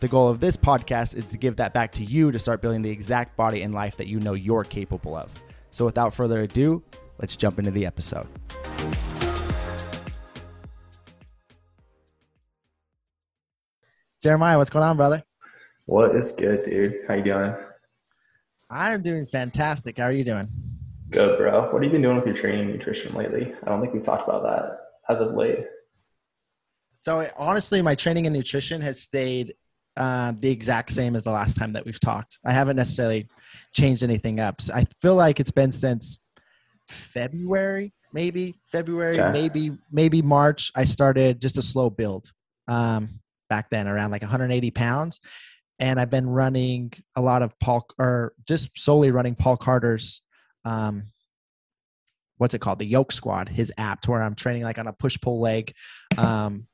The goal of this podcast is to give that back to you to start building the exact body and life that you know you're capable of. So, without further ado, let's jump into the episode. Jeremiah, what's going on, brother? What is good, dude? How you doing? I'm doing fantastic. How are you doing? Good, bro. What have you been doing with your training and nutrition lately? I don't think we've talked about that as of late. So honestly, my training and nutrition has stayed um, the exact same as the last time that we've talked. I haven't necessarily changed anything up. So I feel like it's been since February, maybe February, maybe maybe March. I started just a slow build. Um, back then, around like 180 pounds, and I've been running a lot of Paul or just solely running Paul Carter's. Um, what's it called? The Yoke Squad, his app, to where I'm training like on a push pull leg um,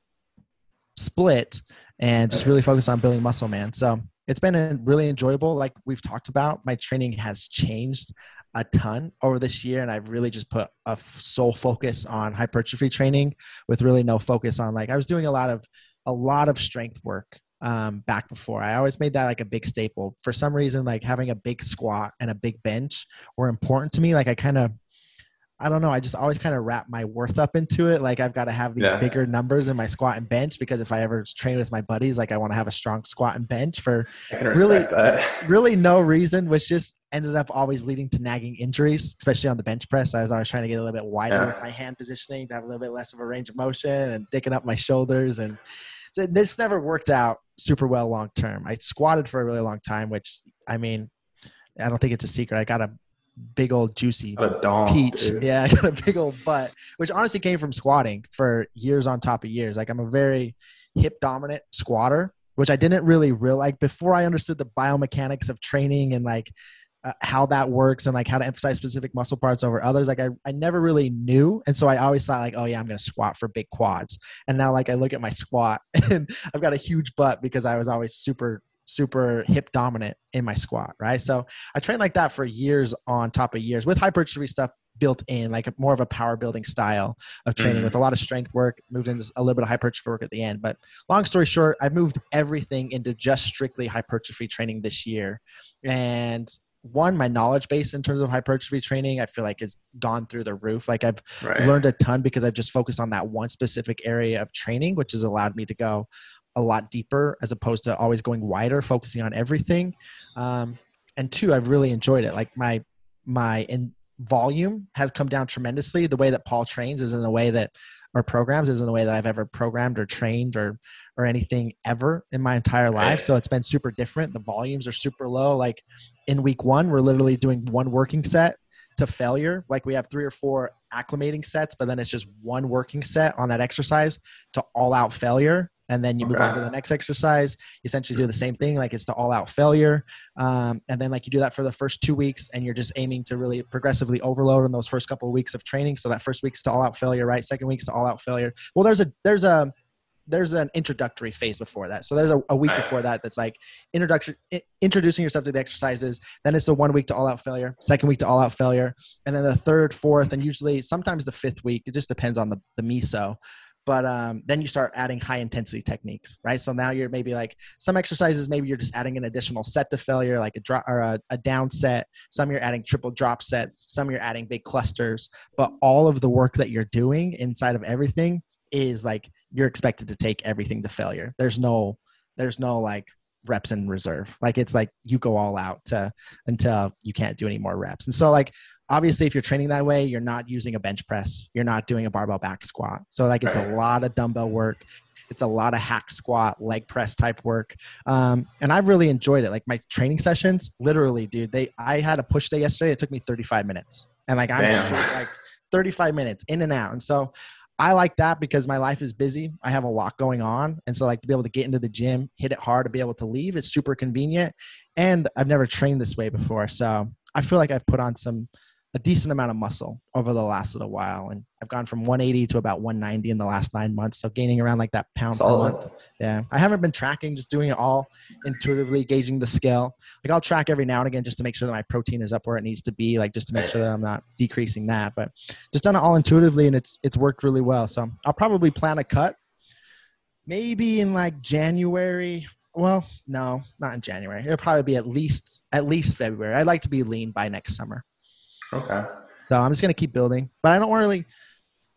split and just really focus on building muscle, man. So it's been really enjoyable. Like we've talked about, my training has changed a ton over this year, and I've really just put a sole focus on hypertrophy training with really no focus on like I was doing a lot of a lot of strength work um, back before. I always made that like a big staple. For some reason, like having a big squat and a big bench were important to me. Like I kind of I don't know. I just always kind of wrap my worth up into it. Like I've got to have these yeah. bigger numbers in my squat and bench because if I ever train with my buddies, like I want to have a strong squat and bench for really, really no reason, which just ended up always leading to nagging injuries, especially on the bench press. I was always trying to get a little bit wider yeah. with my hand positioning to have a little bit less of a range of motion and dicking up my shoulders. And so this never worked out super well long term. I squatted for a really long time, which I mean, I don't think it's a secret. I got a big old juicy dong, peach. Dude. Yeah, I got a big old butt, which honestly came from squatting for years on top of years. Like I'm a very hip dominant squatter, which I didn't really real like before I understood the biomechanics of training and like uh, how that works and like how to emphasize specific muscle parts over others. Like I, I never really knew. And so I always thought like, oh yeah, I'm going to squat for big quads. And now like I look at my squat and I've got a huge butt because I was always super super hip dominant in my squat, right? So I trained like that for years on top of years with hypertrophy stuff built in, like more of a power building style of training mm with a lot of strength work, moved into a little bit of hypertrophy work at the end. But long story short, I moved everything into just strictly hypertrophy training this year. And one, my knowledge base in terms of hypertrophy training, I feel like has gone through the roof. Like I've right. learned a ton because I've just focused on that one specific area of training, which has allowed me to go a lot deeper as opposed to always going wider, focusing on everything. Um, and two, I've really enjoyed it. Like my my in volume has come down tremendously. The way that Paul trains is in a way that or programs is in a way that I've ever programmed or trained or or anything ever in my entire life. So it's been super different. The volumes are super low. Like in week one, we're literally doing one working set to failure. Like we have three or four acclimating sets, but then it's just one working set on that exercise to all out failure and then you move on to the next exercise. You essentially do the same thing like it's the all out failure um, and then like you do that for the first two weeks and you're just aiming to really progressively overload in those first couple of weeks of training. So that first week's to all out failure right? Second week's to all out failure. Well there's a there's a there's an introductory phase before that. So there's a, a week before that that's like introduction, introducing yourself to the exercises. Then it's the one week to all out failure, second week to all out failure, and then the third, fourth, and usually sometimes the fifth week. It just depends on the the meso but um, then you start adding high intensity techniques right? So now you're maybe like some exercises maybe you're just adding an additional set to failure like a drop or a, a down set. Some you're adding triple drop sets. Some you're adding big clusters. But all of the work that you're doing inside of everything is like you're expected to take everything to failure. There's no there's no like reps in reserve. Like it's like you go all out to until you can't do any more reps. And so like obviously if you're training that way you're not using a bench press. You're not doing a barbell back squat. So like it's a lot of dumbbell work. It's a lot of hack squat leg press type work. Um, and i've really enjoyed it. Like my training sessions literally dude they i had a push day yesterday. It took me 35 minutes. And like i'm like 35 minutes in and out. And so I like that because my life is busy. I have a lot going on. And so like to be able to get into the gym, hit it hard to be able to leave is super convenient. And I've never trained this way before. So I feel like I've put on some a decent amount of muscle over the last little while. And I've gone from 180 to about 190 in the last nine months. So gaining around like that pound Solid. per month. Yeah. I haven't been tracking, just doing it all intuitively, gauging the scale. Like I'll track every now and again just to make sure that my protein is up where it needs to be, like just to make sure that I'm not decreasing that. But just done it all intuitively and it's it's worked really well. So I'll probably plan a cut maybe in like January. Well, no, not in January. It'll probably be at least at least February. I'd like to be lean by next summer. Okay. So I'm just gonna keep building, but I don't really.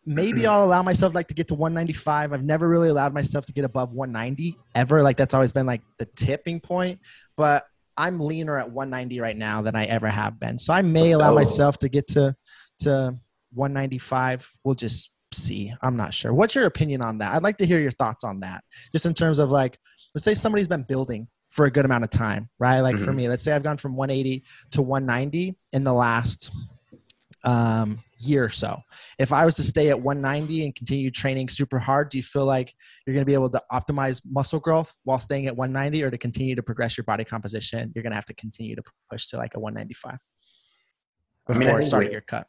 Maybe mm-hmm. I'll allow myself like to get to 195. I've never really allowed myself to get above 190 ever. Like that's always been like the tipping point. But I'm leaner at 190 right now than I ever have been. So I may allow myself to get to to 195. We'll just see. I'm not sure. What's your opinion on that? I'd like to hear your thoughts on that. Just in terms of like, let's say somebody's been building for a good amount of time, right? Like mm-hmm. for me, let's say I've gone from 180 to 190 in the last um, year or so. If I was to stay at 190 and continue training super hard, do you feel like you're going to be able to optimize muscle growth while staying at 190 or to continue to progress your body composition? You're going to have to continue to push to like a 195 before I mean, starting weight, your cut.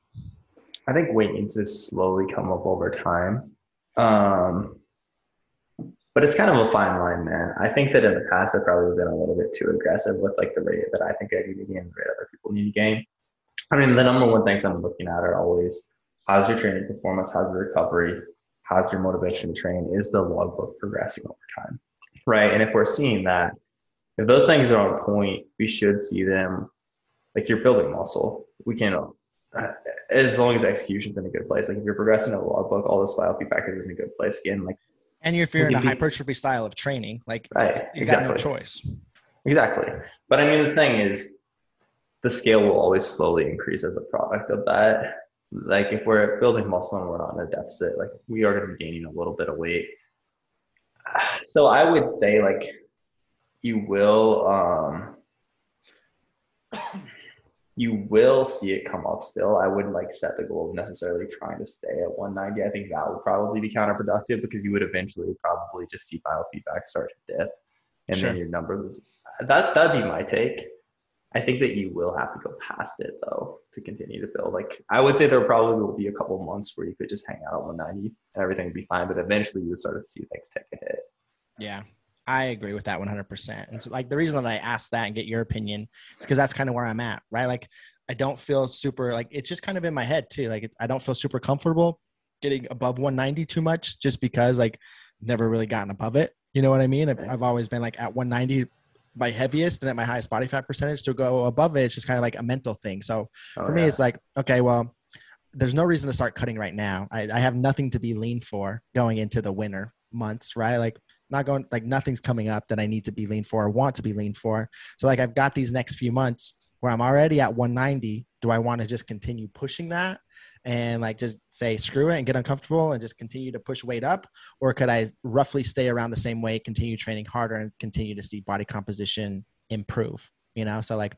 I think weight needs to slowly come up over time. Um, but it's kind of a fine line, man. I think that in the past I've probably been a little bit too aggressive with like the rate that I think I need to gain, the rate other people need to gain. I mean, the number one things I'm looking at are always how's your training performance, how's your recovery, how's your motivation to train, is the logbook progressing over time, right? And if we're seeing that, if those things are on point, we should see them like you're building muscle. We can, uh, as long as execution's in a good place. Like if you're progressing a logbook, all this biofeedback is in a good place. Again, like and if you're in a hypertrophy style of training, like right, you exactly. got no choice. Exactly. But I mean, the thing is, the scale will always slowly increase as a product of that. Like if we're building muscle and we're not in a deficit, like we are going to be gaining a little bit of weight. So I would say like you will um you will see it come up still. I wouldn't like set the goal of necessarily trying to stay at 190. I think that would probably be counterproductive because you would eventually probably just see biofeedback start to dip and sure. then your number would that that'd be my take. I think that you will have to go past it though to continue to build. Like I would say there probably will be a couple months where you could just hang out at 190 and everything would be fine, but eventually you would start to see things take a hit. Yeah. I agree with that 100%. And so like the reason that I asked that and get your opinion is because that's kind of where I'm at, right? Like I don't feel super like it's just kind of in my head too. Like I don't feel super comfortable getting above 190 too much just because like never really gotten above it. You know what I mean? I've, I've always been like at 190 my heaviest and at my highest body fat percentage to go above it, it's just kind of like a mental thing. So oh, for me, it's like, okay, well, there's no reason to start cutting right now. I, I have nothing to be lean for going into the winter months, right? Like not going like nothing's coming up that I need to be lean for or want to be lean for. So like I've got these next few months where I'm already at 190. Do I want to just continue pushing that and like just say screw it and get uncomfortable and just continue to push weight up? Or could i roughly stay around the same weight continue training harder and continue to see body composition improve you know? So like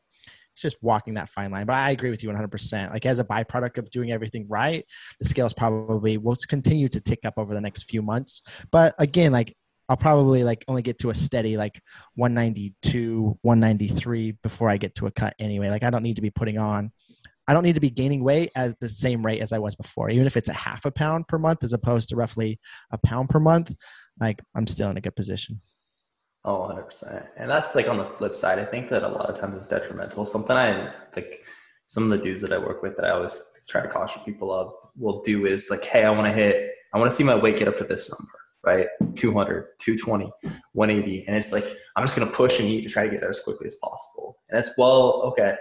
it's just walking that fine line. But i agree with you 100% like as a byproduct of doing everything right the scales probably will continue to tick up over the next few months. But again like I'll probably like only get to a steady like 192, 193 before I get to a cut anyway. Like I don't need to be putting on I don't need to be gaining weight as the same rate as I was before. Even if it's a half a pound per month as opposed to roughly a pound per month, like I'm still in a good position. Oh, 100%. And that's like on the flip side. I think that a lot of times it's detrimental. Something I like some of the dudes that I work with that I always try to caution people of will do is like, hey, I want to hit, I want to see my weight get up to this number, right? 200, 220, 180. And it's like, I'm just going to push and eat to try to get there as quickly as possible. And it's, well, okay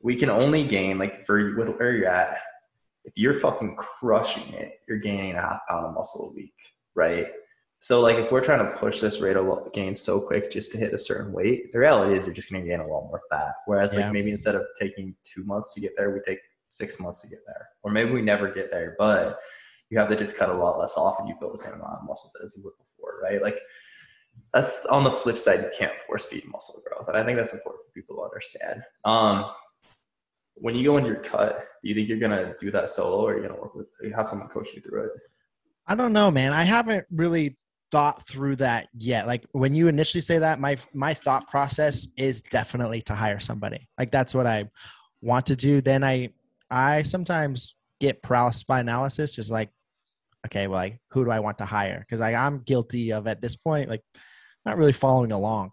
we can only gain like for with where you're at. If you're fucking crushing it, you're gaining a half pound of muscle a week, right? So like if we're trying to push this rate of gain so quick just to hit a certain weight, the reality is you're just going to gain a lot more fat. Whereas yeah. like maybe instead of taking two months to get there, we take six months to get there, or maybe we never get there, but you have to just cut a lot less off and you build the same amount of muscle as you would before, right? Like that's on the flip side, you can't force feed muscle growth, and I think that's important for people to understand. Um, when you go into your cut, do you think you're gonna do that solo, or are you gonna work with you have someone coach you through it? I don't know, man. I haven't really thought through that yet. Like when you initially say that, my my thought process is definitely to hire somebody. Like that's what I want to do. Then I I sometimes get paralysis by analysis, just like, okay, well, like who do I want to hire? Because like I'm guilty of at this point, like not really following along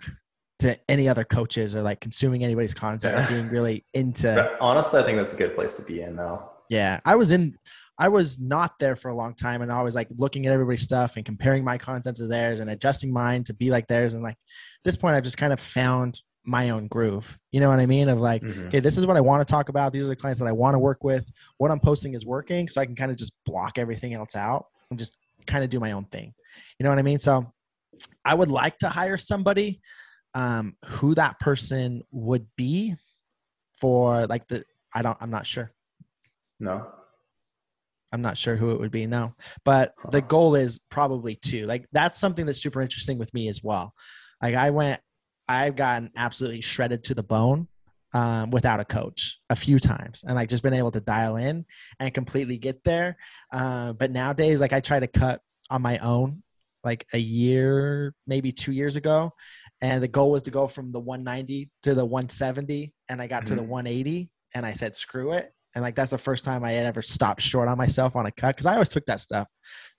to any other coaches or like consuming anybody's content or being really into. honestly, I think that's a good place to be in, though. Yeah, I was in. I was not there for a long time, and I was like looking at everybody's stuff and comparing my content to theirs and adjusting mine to be like theirs. And like this point, I've just kind of found my own groove. You know what I mean? Of like, mm-hmm. okay, this is what I want to talk about. These are the clients that I want to work with. What I'm posting is working, so I can kind of just block everything else out and just kind of do my own thing. You know what I mean? So I would like to hire somebody um, who that person would be for like the I don't I'm not sure. No. I'm not sure who it would be. No. But the goal is probably two. Like that's something that's super interesting with me as well. Like I went I've gotten absolutely shredded to the bone um, without a coach a few times and like just been able to dial in and completely get there. Uh, but nowadays, like I try to cut on my own like a year, maybe two years ago. And the goal was to go from the 190 to the 170. And I got mm-hmm. to the mm-hmm. 180 and I said, screw it. And like that's the first time I had ever stopped short on myself on a cut because I always took that stuff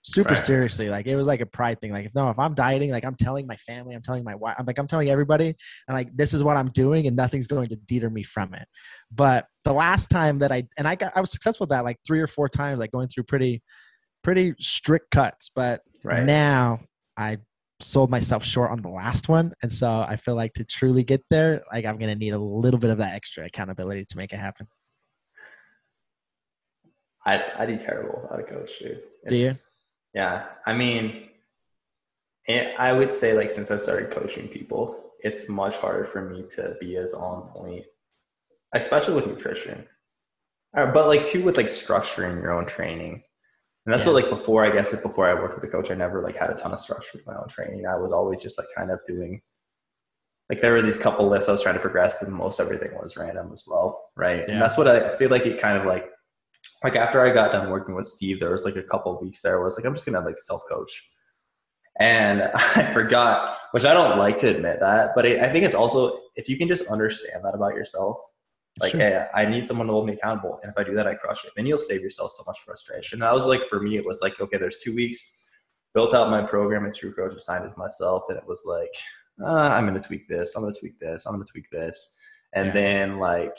super right. seriously. Like it was like a pride thing. Like if no, if I'm dieting, like I'm telling my family, I'm telling my wife, I'm like I'm telling everybody, and like this is what I'm doing, and nothing's going to deter me from it. But the last time that I and I got I was successful with that like three or four times, like going through pretty pretty strict cuts. But right. now I sold myself short on the last one and so i feel like to truly get there like i'm going to need a little bit of that extra accountability to make it happen I I do terrible without a coach, dude. It's, do you? Yeah, I mean, it, I would say like since I started coaching people, it's much harder for me to be as on point, especially with nutrition. Uh, but like too with like structuring your own training. And that's yeah. what like before I guess it before I worked with the coach, I never like had a ton of structure in my own training. I was always just like kind of doing like there were these couple lifts I was trying to progress, but most everything was random as well. Right. Yeah. And that's what I feel like it kind of like like after I got done working with Steve, there was like a couple weeks there where I was like, I'm just gonna like self coach. And I forgot, which I don't like to admit that, but I think it's also if you can just understand that about yourself, like, sure. hey, I need someone to hold me accountable, and if I do that, I crush it. Then you'll save yourself so much frustration. That was like for me, it was like, okay, there's two weeks, built out my program and TrueCoach, assigned it to myself, and it was like, uh, I'm gonna tweak this, I'm gonna tweak this, I'm gonna tweak this, and yeah. then like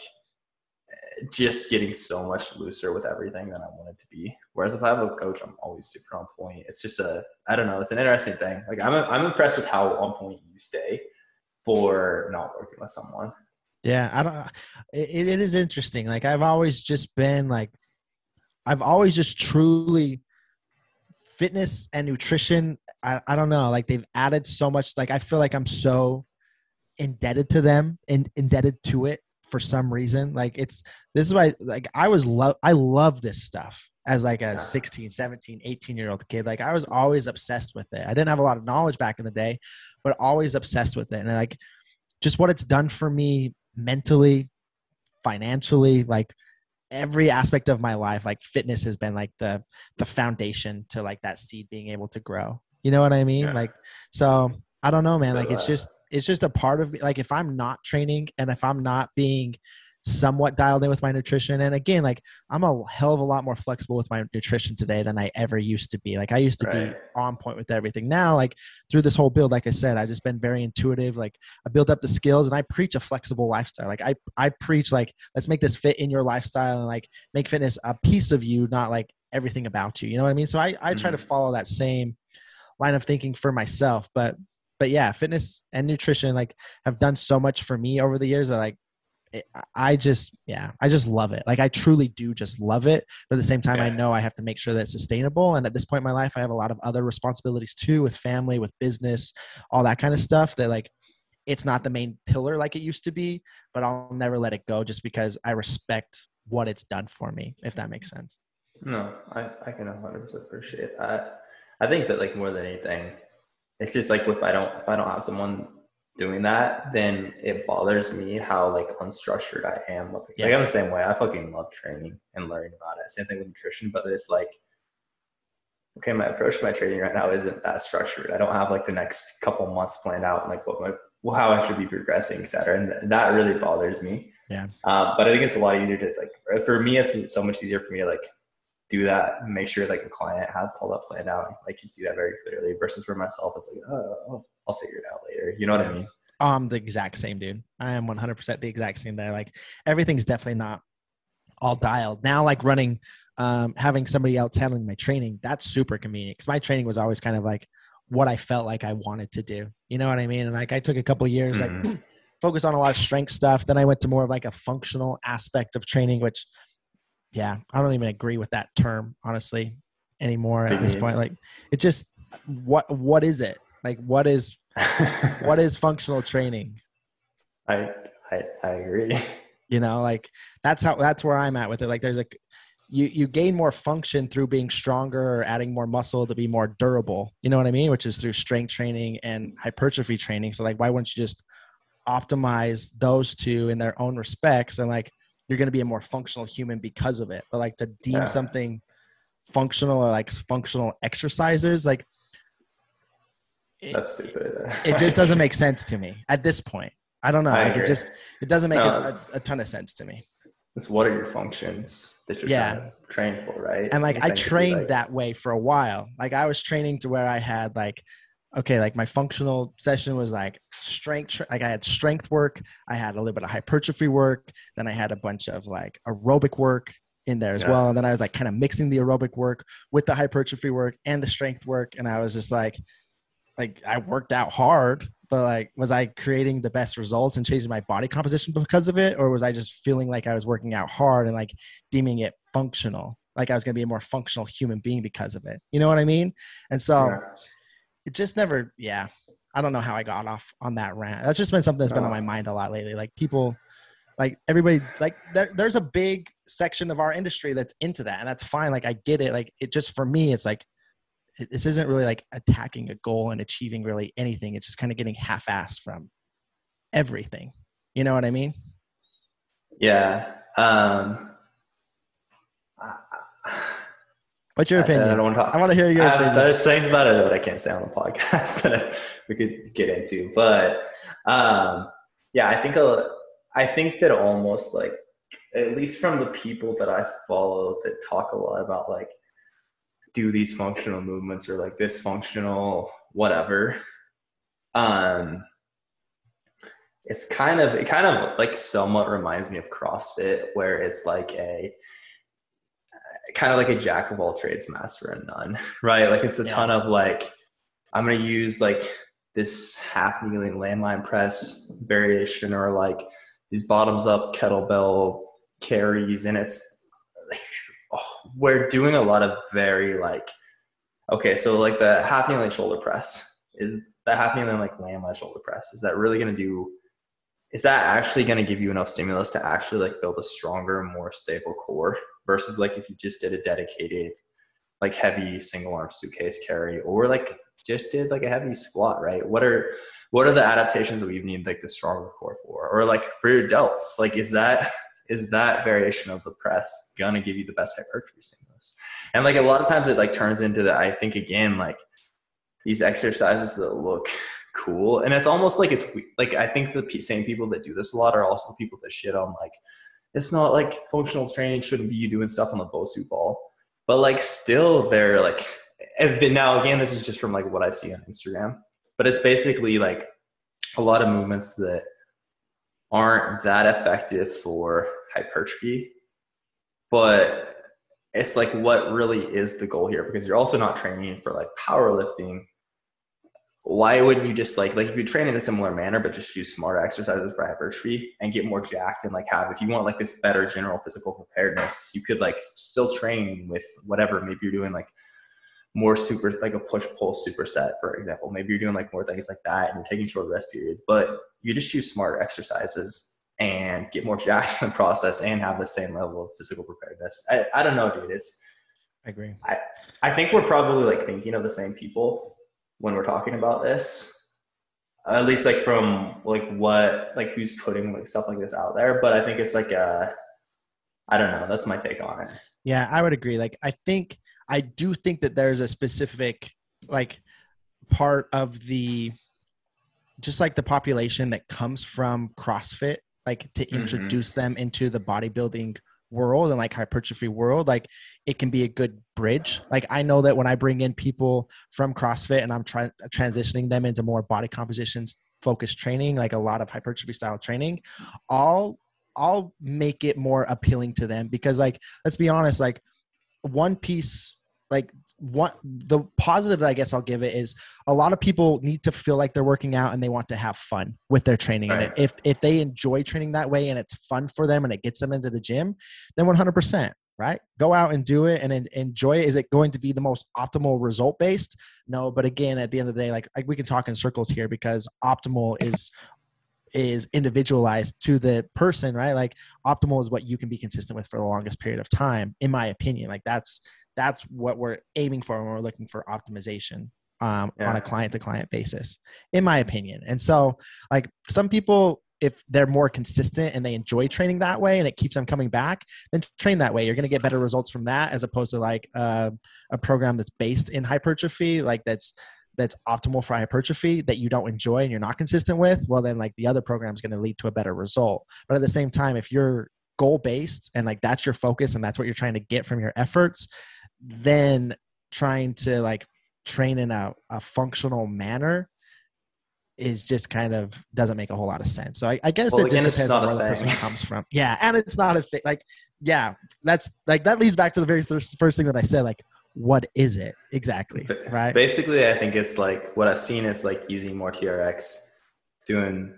just getting so much looser with everything than I wanted to be. Whereas if I have a coach, I'm always super on point. It's just a, I don't know, it's an interesting thing. Like I'm, I'm impressed with how on point you stay for not working with someone. Yeah, I don't. It, it is interesting. Like I've always just been like, I've always just truly fitness and nutrition. I, I don't know. Like they've added so much. Like I feel like I'm so indebted to them and indebted to it for some reason like it's this is why like i was love i love this stuff as like a 16 17 18 year old kid. Like i was always obsessed with it. I didn't have a lot of knowledge back in the day but always obsessed with it. And like just what it's done for me mentally financially like every aspect of my life like fitness has been like the the foundation to like that seed being able to grow. You know what i mean? Yeah. like so I don't know, man. Like it's just it's just a part of me. Like if I'm not training and if I'm not being somewhat dialed in with my nutrition, and again, like I'm a hell of a lot more flexible with my nutrition today than I ever used to be. Like I used to right. be on point with everything. Now, like through this whole build, like I said, I've just been very intuitive. Like I build up the skills and I preach a flexible lifestyle. Like I I preach like let's make this fit in your lifestyle and like make fitness a piece of you, not like everything about you. You know what I mean? So I I try mm-hmm. to follow that same line of thinking for myself, but but yeah, fitness and nutrition like have done so much for me over the years that like it, I just yeah, I just love it. Like I truly do just love it. But at the same time, yeah. I know I have to make sure that it's sustainable. And at this point in my life, I have a lot of other responsibilities too, with family, with business, all that kind of stuff. That like it's not the main pillar like it used to be, but I'll never let it go just because I respect what it's done for me. If that makes sense. No, I I can 100% appreciate that. I think that like more than anything, it's just like if I don't if I don't have someone doing that, then it bothers me how like unstructured I am. With, yeah. Like I'm the same way. I fucking love training and learning about it. Same thing with nutrition, but it's like okay, my approach to my training right now isn't that structured. I don't have like the next couple months planned out and like what my well, how I should be progressing, et cetera. And that really bothers me. Yeah. Um, but I think it's a lot easier to like, for me, it's so much easier for me to like do that and make sure like a client has all that planned out. like can see that very clearly versus for myself, it's like, oh, I'll figure it out later. You know what I mean? I'm the exact same dude. I am 100% the exact same there. Like everything's definitely not all dialed. Now, like running, um, having somebody else handling my training, that's super convenient because my training was always kind of like what I felt like I wanted to do. You know what I mean? And like I took a couple years, mm-hmm. like focused on a lot of strength stuff. Then I went to more of like a functional aspect of training, which, yeah, I don't even agree with that term honestly anymore at this point. Like it just what what is it? Like what is what is functional training? I I I agree. You know, like that's how that's where I'm at with it. Like there's a you you gain more function through being stronger or adding more muscle to be more durable. You know what I mean? Which is through strength training and hypertrophy training. So like why wouldn't you just optimize those two in their own respects and like you're going to be a more functional human because of it. But like to deem yeah. something functional or like functional exercises like it, that's stupid. it just doesn't make sense to me at this point. I don't know. I like agree. it just it doesn't make no, a, a, ton of sense to me. It's what are your functions that you're yeah. trained for, right? And like I trained like, that way for a while. Like I was training to where I had like okay, like my functional session was like strength, like I had strength work, I had a little bit of hypertrophy work, then I had a bunch of like aerobic work in there as yeah. well. And then I was like kind of mixing the aerobic work with the hypertrophy work and the strength work. And I was just like, like I worked out hard, but like was I creating the best results and changing my body composition because of it, or was I just feeling like I was working out hard and like deeming it functional, like I was going to be a more functional human being because of it? You know what I mean? And so yeah. It just never, yeah. I don't know how I got off on that rant. That's just been something that's been on my mind a lot lately. Like people, like everybody, like there, there's a big section of our industry that's into that, and that's fine. Like I get it. Like it just for me, it's like this isn't really like attacking a goal and achieving really anything. It's just kind of getting half-assed from everything. You know what I mean? Yeah. Um, What's your opinion? I, don't want to. Talk, I want to hear your opinion. There's things about it that I can't say on the podcast that we could get into, but um, yeah, I think a, I think that almost like at least from the people that I follow that talk a lot about like do these functional movements or like this functional whatever um it's kind of it kind of like somewhat reminds me of crossfit where it's like a kind of like a jack of all trades master and none right like it's a yeah. ton of like i'm gonna use like this half kneeling landmine press variation or like these bottoms up kettlebell carries and it's oh, we're doing a lot of very like okay so like the half kneeling shoulder press is the half kneeling like landmine shoulder press is that really going to do is that actually going to give you enough stimulus to actually like build a stronger more stable core versus like if you just did a dedicated like heavy single arm suitcase carry or like just did like a heavy squat right what are what are the adaptations that we need like the stronger core for or like for your delts like is that is that variation of the press gonna give you the best hypertrophy stimulus? And like a lot of times it like turns into that. I think again, like these exercises that look cool, and it's almost like it's like I think the same people that do this a lot are also the people that shit on like it's not like functional training shouldn't be you doing stuff on the Bosu ball, but like still they're like now again this is just from like what I see on Instagram, but it's basically like a lot of movements that aren't that effective for hypertrophy, but it's like what really is the goal here? Because you're also not training for like powerlifting. Why wouldn't you just like like if you train in a similar manner but just use smarter exercises for hypertrophy and get more jacked and like have if you want like this better general physical preparedness, you could like still train with whatever. Maybe you're doing like more super like a push pull superset for example maybe you're doing like more things like that and you're taking short rest periods but you just choose smarter exercises and get more jacked in the process and have the same level of physical preparedness. I, I don't know, dude. It's I agree. I, I think we're probably like thinking of the same people when we're talking about this. At least like from like what like who's putting like stuff like this out there. But I think it's like a I don't know. That's my take on it. Yeah, I would agree. Like I think I do think that there's a specific like part of the just like the population that comes from CrossFit, like to Mhm. introduce them into the bodybuilding world and like hypertrophy world, like it can be a good bridge. Like I know that when I bring in people from CrossFit and I'm trying transitioning them into more body compositions focused training, like a lot of hypertrophy style training, I'll I'll make it more appealing to them because like let's be honest, like one piece like what the positive that I guess I'll give it is a lot of people need to feel like they're working out and they want to have fun with their training. Right. And if if they enjoy training that way and it's fun for them and it gets them into the gym, then 100%, right? Go out and do it and en- enjoy it. Is it going to be the most optimal result based? No, but again, at the end of the day, like, like we can talk in circles here because optimal is is individualized to the person, right? Like optimal is what you can be consistent with for the longest period of time, in my opinion. Like that's that's what we're aiming for when we're looking for optimization um, on a client to client basis, in my opinion. And so, like some people, if they're more consistent and they enjoy training that way and it keeps them coming back, then train that way. You're going to get better results from that as opposed to like uh, a program that's based in hypertrophy, like that's that's optimal for hypertrophy that you don't enjoy and you're not consistent with. Well, then like the other program is going to lead to a better result. But at the same time, if you're goal based and like that's your focus and that's what you're trying to get from your efforts, then trying to like train in a, a functional manner is just kind of doesn't make a whole lot of sense. So I, I guess Well, it just depends on where the person comes from. Yeah, and it's not a thing. Like, yeah, that's like that leads back to the very first, first thing that I said. Like, what is it exactly? Right? Basically, I think it's like what I've seen is like using more TRX, doing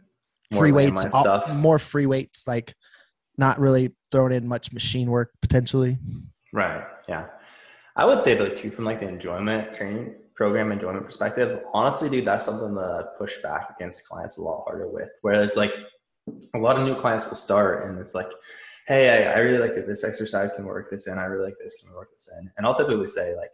more free weights, all- stuff. more free weights, like not really throwing in much machine work potentially. Right. Yeah. I would say though too, from like the enjoyment training program enjoyment perspective, honestly, dude, that's something that push back against clients a lot harder with. Whereas like a lot of new clients will start and it's like, hey, I, I really like that this exercise can work this in. I really like this can work this in. And I'll typically say like,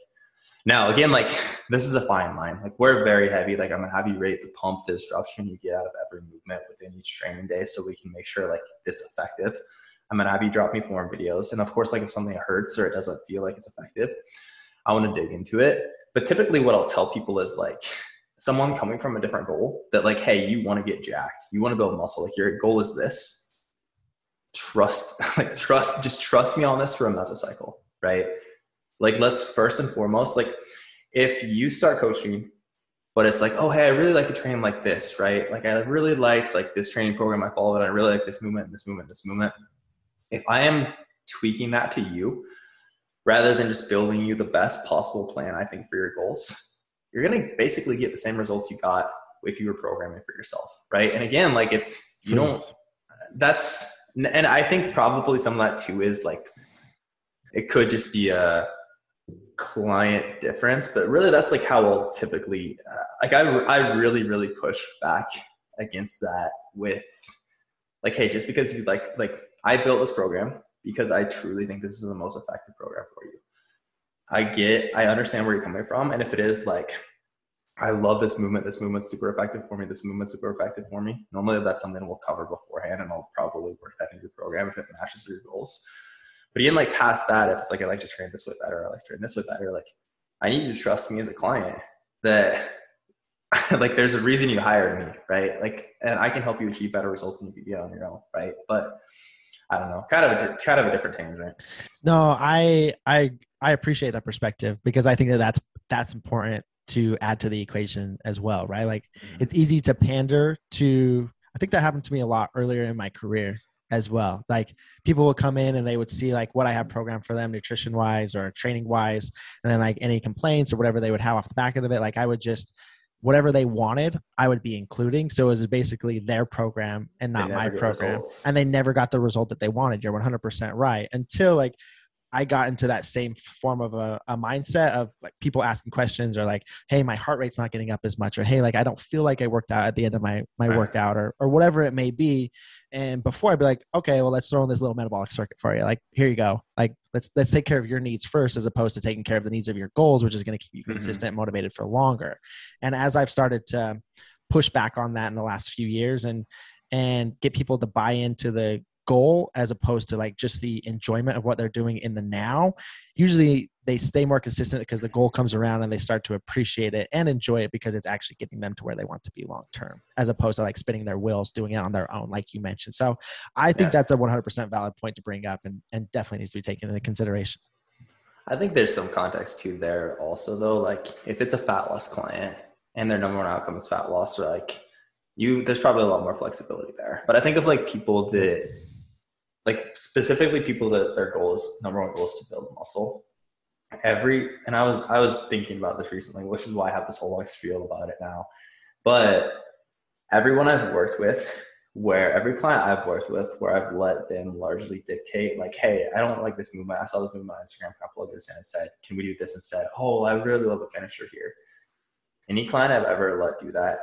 now again, like this is a fine line. Like we're very heavy. Like I'm gonna have you rate the pump, the disruption you get out of every movement within each training day, so we can make sure like it's effective. I'm gonna have you drop me form videos, and of course, like if something hurts or it doesn't feel like it's effective, I want to dig into it. But typically, what I'll tell people is like someone coming from a different goal that like, hey, you want to get jacked, you want to build muscle, like your goal is this. Trust, like trust, just trust me on this for a mesocycle, right? Like let's first and foremost, like if you start coaching, but it's like, oh hey, I really like to train like this, right? Like I really like like this training program I followed, and I really like this movement, this movement, this movement. If I am tweaking that to you, rather than just building you the best possible plan, I think for your goals, you're gonna basically get the same results you got if you were programming for yourself, right? And again, like it's you don't that's and i think probably some of that too is like it could just be a client difference but really that's like how i'll typically uh, like I, I really really push back against that with like hey just because you like like i built this program because i truly think this is the most effective program for you i get i understand where you're coming from and if it is like I love this movement. This movement's super effective for me. This movement's super effective for me. Normally, that's something we'll cover beforehand, and I'll probably work that into your program if it matches your goals. But even like past that, if it's like I like to train this way better, I like to train this way better. Like I need you to trust me as a client that like there's a reason you hired me, right? Like, and I can help you achieve better results than you could get on your own, right? But I don't know, kind of a kind of a different tangent. No, I I I appreciate that perspective because I think that that's that's important to add to the equation as well, right? Like Mhm. it's easy to pander to I think that happened to me a lot earlier in my career as well. Like people would come in and they would see like what I have programmed for them nutrition wise or training wise and then like any complaints or whatever they would have off the back end of it like I would just whatever they wanted I would be including. So it was basically their program and not my program. results. and they never got the result that they wanted. You're 100% right. Until like I got into that same form of a, a mindset of like people asking questions or like, hey, my heart rate's not getting up as much, or hey, like I don't feel like I worked out at the end of my my Right. workout, or or whatever it may be. And before I'd be like, okay, well, let's throw in this little metabolic circuit for you. Like, here you go. Like, let's let's take care of your needs first, as opposed to taking care of the needs of your goals, which is going to keep you Mhm. consistent, and motivated for longer. And as I've started to push back on that in the last few years, and and get people to buy into the goal as opposed to like just the enjoyment of what they're doing in the now usually they stay more consistent because the goal comes around and they start to appreciate it and enjoy it because it's actually getting them to where they want to be long term, as opposed to like spinning their wheels, doing it on their own, like you mentioned. So I think yeah. that's a 100% valid point to bring up and, and definitely needs to be taken into consideration. I think there's some context too there also though. Like if it's a fat loss client and their number one outcome is fat loss, or like you, there's probably a lot more flexibility there. But I think of like people that, like specifically people that their goal is number one goal is to build muscle. Every and I was I was thinking about this recently, which is why I have this whole long spiel about it now. But everyone I've worked with where every client I've worked with, where I've let them largely dictate, like, hey, I don't like this movement. I saw this movement on Instagram. Can I plug this in instead? Can we do this instead? Oh, I really love a finisher here. Any client I've ever let do that,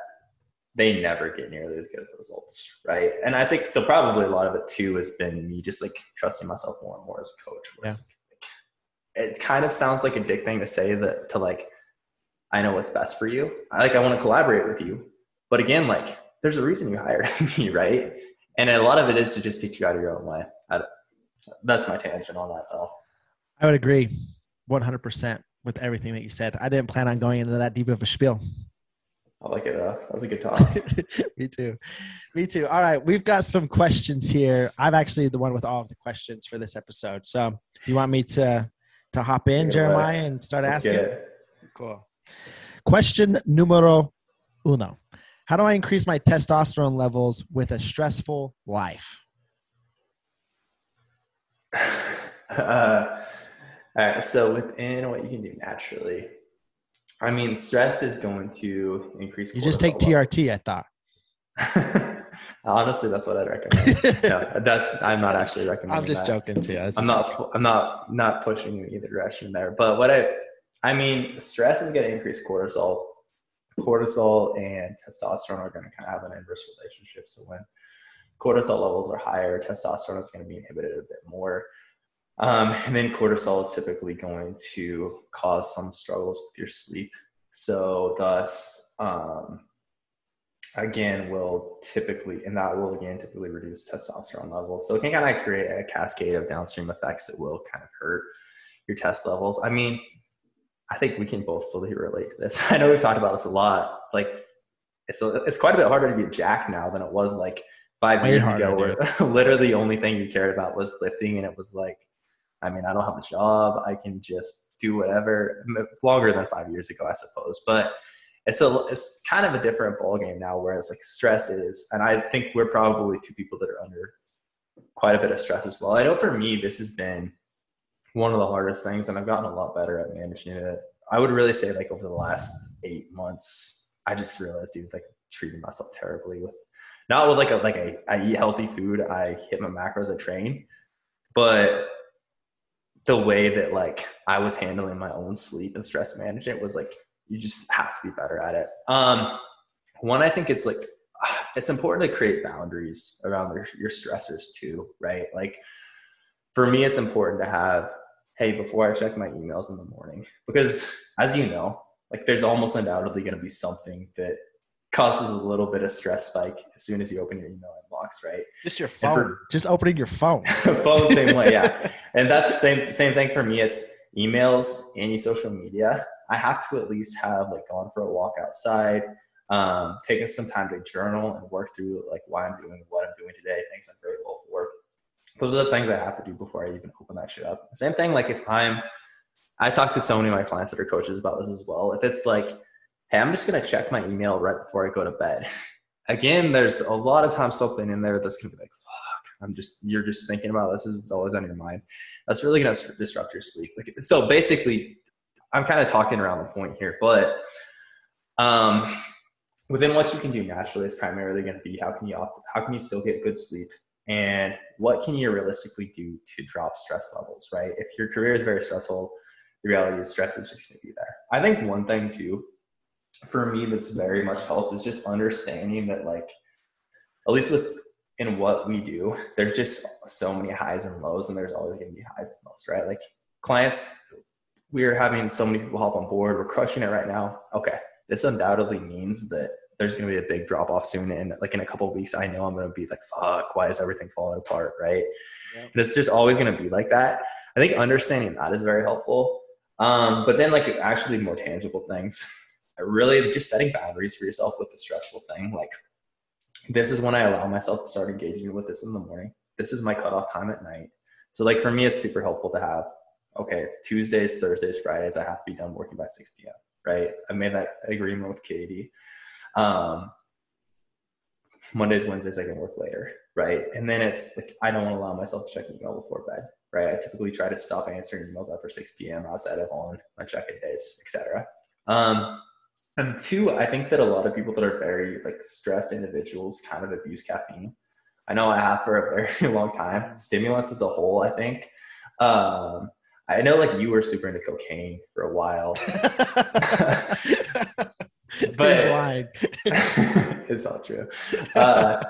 they never get nearly as good of results, right? And I think so. Probably a lot of it too has been me just like trusting myself more and more as a coach. Yeah. Like, it kind of sounds like a dick thing to say that to like, I know what's best for you. I like I want to collaborate with you, but again, like there's a reason you hired me, right? And a lot of it is to just get you out of your own way. that's my tangent on that, though. I would agree 100% with everything that you said. I didn't plan on going into that deep of a spiel. I like it. Uh, that was a good talk. Me too. Me too. All right. We've got some questions here. I'm actually the one with all of the questions for this episode. So you want me to to hop in, Jeremiah, and start Let's asking? Cool. Question numero uno. How do I increase my testosterone levels with a stressful life? Uh, all right. So within what you can do naturally, I mean, stress is going to increase. You just take TRT, I thought. Honestly, that's what I'd recommend. no, that's I'm not actually recommending. I'm just that. joking too. I'm not. I'm not not pushing in either direction there. But what I, I mean, stress is going to increase cortisol cortisol and testosterone are going to kind of have an inverse relationship. So when cortisol levels are higher, testosterone is going to be inhibited a bit more. Um, and then cortisol is typically going to cause some struggles with your sleep. So thus, um, again, will typically, and that will again typically reduce testosterone levels. So it can kind of create a cascade of downstream effects that will kind of hurt your test levels. I mean, I think we can both fully relate to this. I know we've talked about this a lot. Like, it's a, it's quite a bit harder to get jacked now than it was like five Way years harder, ago, where literally the only thing you cared about was lifting, and it was like, I mean, I don't have a job. I can just do whatever. Longer than five years ago, I suppose, but it's a it's kind of a different ball game now. Whereas like stress is, and I think we're probably two people that are under quite a bit of stress as well. I know for me, this has been one of the hardest things, and I've gotten a lot better at managing it. I would really say like over the last eight months, I just realized, dude, like treating myself terribly with not with like a like a I eat healthy food, I hit my macros, I train, but the way that like I was handling my own sleep and stress management was like you just have to be better at it. Um, one, I think it's like it's important to create boundaries around your, your stressors too, right? Like for me, it's important to have hey, before I check my emails in the morning, because as you know, like there's almost undoubtedly going to be something that causes a little bit of stress spike as soon as you open your email inbox, right? Just your phone. For, just opening your phone. phone, same way, yeah. And that's the same same thing for me. It's emails, any social media. I have to at least have like gone for a walk outside, um, taken some time to journal and work through like why I'm doing what I'm doing today, things I'm grateful for those are the things I have to do before I even open that shit up. Same thing, like if I'm, I talk to so many of my clients that are coaches about this as well. If it's like, hey, I'm just gonna check my email right before I go to bed. Again, there's a lot of times something in there that's gonna be like, fuck, I'm just, you're just thinking about this. Is always on your mind. That's really gonna disrupt your sleep. Like, so basically, I'm kind of talking around the point here, but um, within what you can do naturally is primarily going to be how can you opt, how can you still get good sleep and what can you realistically do to drop stress levels right if your career is very stressful the reality is stress is just going to be there i think one thing too for me that's very much helped is just understanding that like at least with in what we do there's just so many highs and lows and there's always going to be highs and lows right like clients we're having so many people hop on board we're crushing it right now okay this undoubtedly means that there's going to be a big drop off soon. And like in a couple weeks, I know I'm going to be like, fuck, why is everything falling apart? Right. And it's just always going to be like that. I think understanding that is very helpful. Um, but then like actually more tangible things, really just setting boundaries for yourself with the stressful thing. Like this is when I allow myself to start engaging with this in the morning. This is my cutoff time at night. So like for me, it's super helpful to have, okay, Tuesdays, Thursdays, Fridays, I have to be done working by 6 p.m. Right. I made that agreement with Katie. Um, Mondays, Wednesdays, I can work later. Right. And then it's like, I don't want to allow myself to check email before bed. Right. I typically try to stop answering emails after 6 p.m. outside of on my check-in days, etc. Um, and two, I think that a lot of people that are very like stressed individuals kind of abuse caffeine. I know I have for a very long time. Stimulants as a whole, I think. Um, I know like you were super into cocaine for a while. but it's not true. Uh,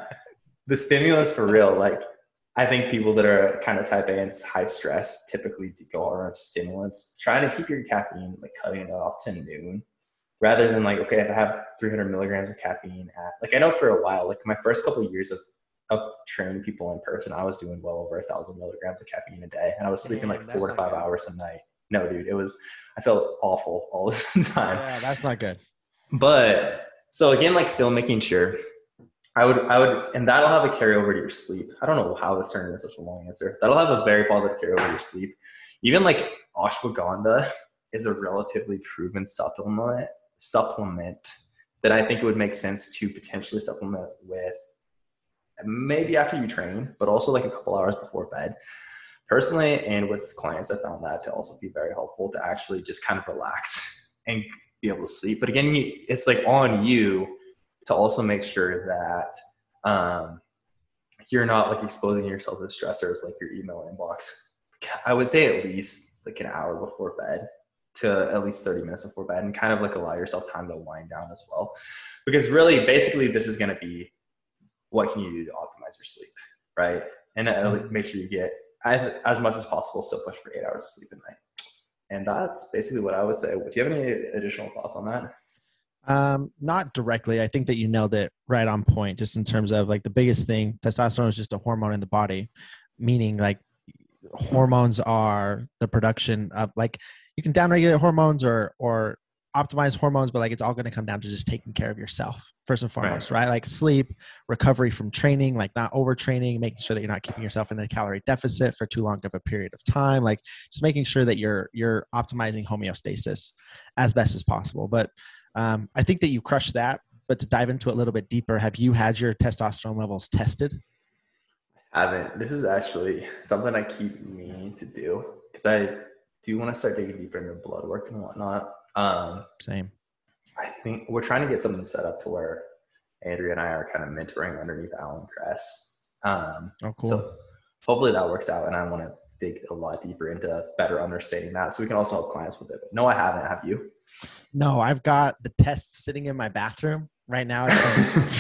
the stimulants for real, like I think people that are kind of type A and high stress typically go on stimulants, trying to keep your caffeine like cutting it off to noon rather than like okay if i have 300 milligrams of caffeine at like i know for a while like my first couple of years of of training people in person i was doing well over a thousand milligrams of caffeine a day and i was sleeping Damn, like four to five good. hours a night. No dude it was i felt awful all the time. Yeah that's not good. But so again like still making sure i would i would and that'll have a carryover to your sleep. I don't know how this turned into such a long answer. That'll have a very positive carryover to your sleep. Even like ashwagandha is a relatively proven supplement supplement that I think it would make sense to potentially supplement with maybe after you train, but also like a couple hours before bed. Personally, and with clients, I found that to also be very helpful to actually just kind of relax and be able to sleep. But again, it's like on you to also make sure that um, you're not like exposing yourself to stressors like your email inbox. I would say at least like an hour before bed to at least 30 minutes before bed and kind of like allow yourself time to wind down as well. Because really, basically, this is going to be what can you do to optimize your sleep, right? And make sure you get as much as possible, still push for eight hours of sleep at night. And that's basically what I would say. Do you have any additional thoughts on that? Um, not directly. I think that you nailed it right on point, just in terms of like the biggest thing testosterone is just a hormone in the body, meaning like hormones are the production of like you can downregulate hormones or or optimize hormones, but like it's all going to come down to just taking care of yourself first and foremost, right. right? Like sleep, recovery from training, like not overtraining, making sure that you're not keeping yourself in a calorie deficit for too long of a period of time, like just making sure that you're you're optimizing homeostasis as best as possible. But um, I think that you crushed that. But to dive into it a little bit deeper, have you had your testosterone levels tested? I haven't. This is actually something I keep meaning to do because I do you want to start digging deeper into blood work and whatnot. Um, Same. I think we're trying to get something set up to where Andrea and I are kind of mentoring underneath Alan Kress. Um, oh, cool. So hopefully that works out, and I want to dig a lot deeper into better understanding that, so we can also help clients with it. But no, I haven't. Have you? No, I've got the test sitting in my bathroom right now.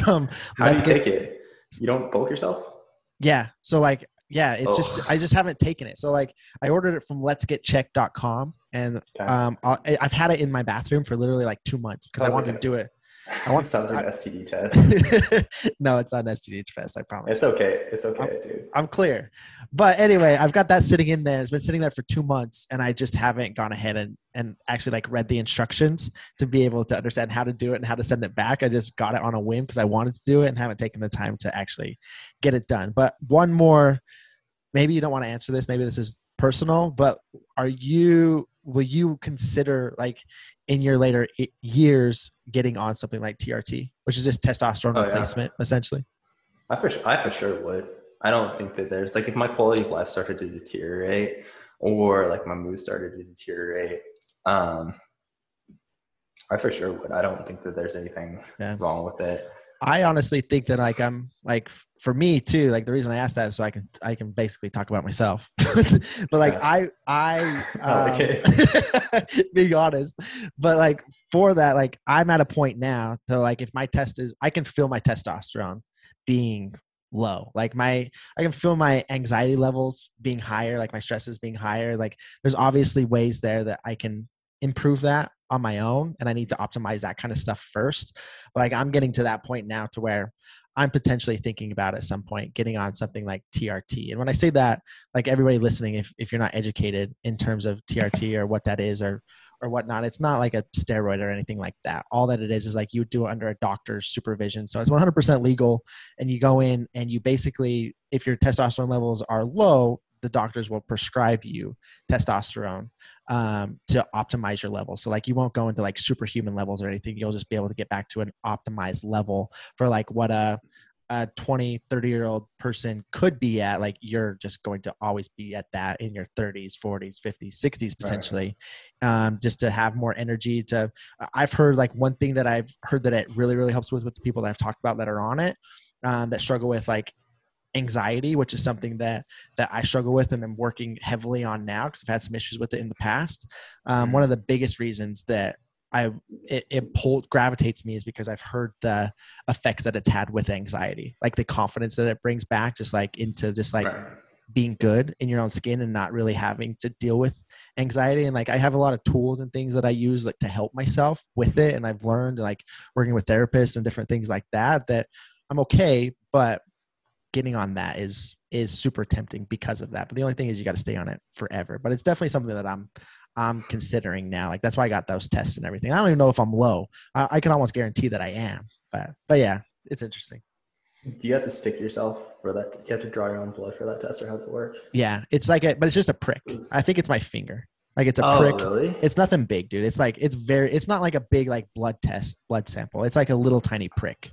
From, from how do you get, take it? You don't bulk yourself? Yeah. So like yeah it's oh. just i just haven't taken it so like i ordered it from let's get checked.com and okay. um i have had it in my bathroom for literally like two months because i wanted like to do it I want sounds like an STD test. no, it's not an STD test. I promise. It's okay. It's okay, I'm, dude. I'm clear. But anyway, I've got that sitting in there. It's been sitting there for two months, and I just haven't gone ahead and and actually like read the instructions to be able to understand how to do it and how to send it back. I just got it on a whim because I wanted to do it and haven't taken the time to actually get it done. But one more, maybe you don't want to answer this. Maybe this is personal, but are you? Will you consider like in your later years getting on something like TRT, which is just testosterone oh, replacement, yeah. essentially? I for I for sure would. I don't think that there's like if my quality of life started to deteriorate or like my mood started to deteriorate, um, I for sure would. I don't think that there's anything yeah. wrong with it. I honestly think that like I'm like for me too. Like the reason I asked that is so I can I can basically talk about myself. but like I I um, being honest, but like for that like I'm at a point now to like if my test is I can feel my testosterone being low like my i can feel my anxiety levels being higher like my stresses being higher like there's obviously ways there that i can improve that on my own and I need to optimize that kind of stuff first. Like I'm getting to that point now to where I'm potentially thinking about at some point getting on something like TRT. And when I say that, like everybody listening, if, if you're not educated in terms of TRT or what that is or or whatnot, it's not like a steroid or anything like that. All that it is is like you do it under a doctor's supervision. So it's 100% legal. And you go in and you basically, if your testosterone levels are low, the doctors will prescribe you testosterone um, to optimize your level. So like you won't go into like superhuman levels or anything. You'll just be able to get back to an optimized level for like what a a 20 30 year old person could be at like you're just going to always be at that in your 30s 40s 50s 60s potentially right. um, just to have more energy to i've heard like one thing that i've heard that it really really helps with with the people that i've talked about that are on it um, that struggle with like anxiety, which is something that that I struggle with and I'm working heavily on now because I've had some issues with it in the past. Um, one of the biggest reasons that I it, it pulled gravitates me is because I've heard the effects that it's had with anxiety, like the confidence that it brings back, just like into just like right. being good in your own skin and not really having to deal with anxiety. And like I have a lot of tools and things that I use like to help myself with it, and I've learned like working with therapists and different things like that that I'm okay, but getting on that is is super tempting because of that. But the only thing is you got to stay on it forever. But it's definitely something that I'm I'm considering now. Like that's why I got those tests and everything. I don't even know if I'm low. I, I can almost guarantee that I am. But but yeah, it's interesting. Do you have to stick yourself for that? Do you have to draw your own blood for that test, or how does it work? Yeah, it's like a, but it's just a prick. I think it's my finger. Like it's a oh, prick. Really? It's nothing big, dude. It's like it's very. It's not like a big like blood test, blood sample. It's like a little tiny prick.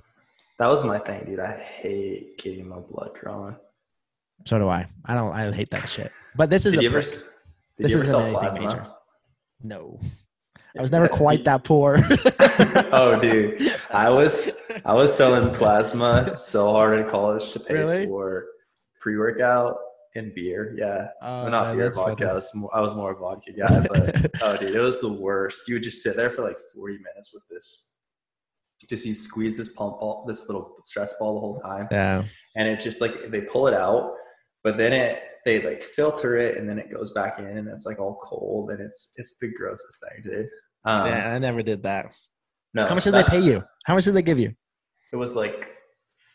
That was my thing, dude. I hate getting my blood drawn. So do I. I don't. I hate that shit. But this is did a. You ever, did this you ever isn't anything plasma? major. No. I was never quite that poor. oh, dude, I was I was selling plasma so hard in college to pay Really? for pre workout and beer. Yeah, Oh, well, not man, beer, vodka. I was, more, I was more a vodka guy, but oh, dude, it was the worst. You would just sit there for like forty minutes with this. Just you squeeze this pump ball, this little stress ball the whole time, yeah. and it just like they pull it out, but then it they like filter it and then it goes back in and it's like all cold and it's it's the grossest thing, dude. Um, yeah. I never did that. no, How much did they pay you? How much did they give you It was like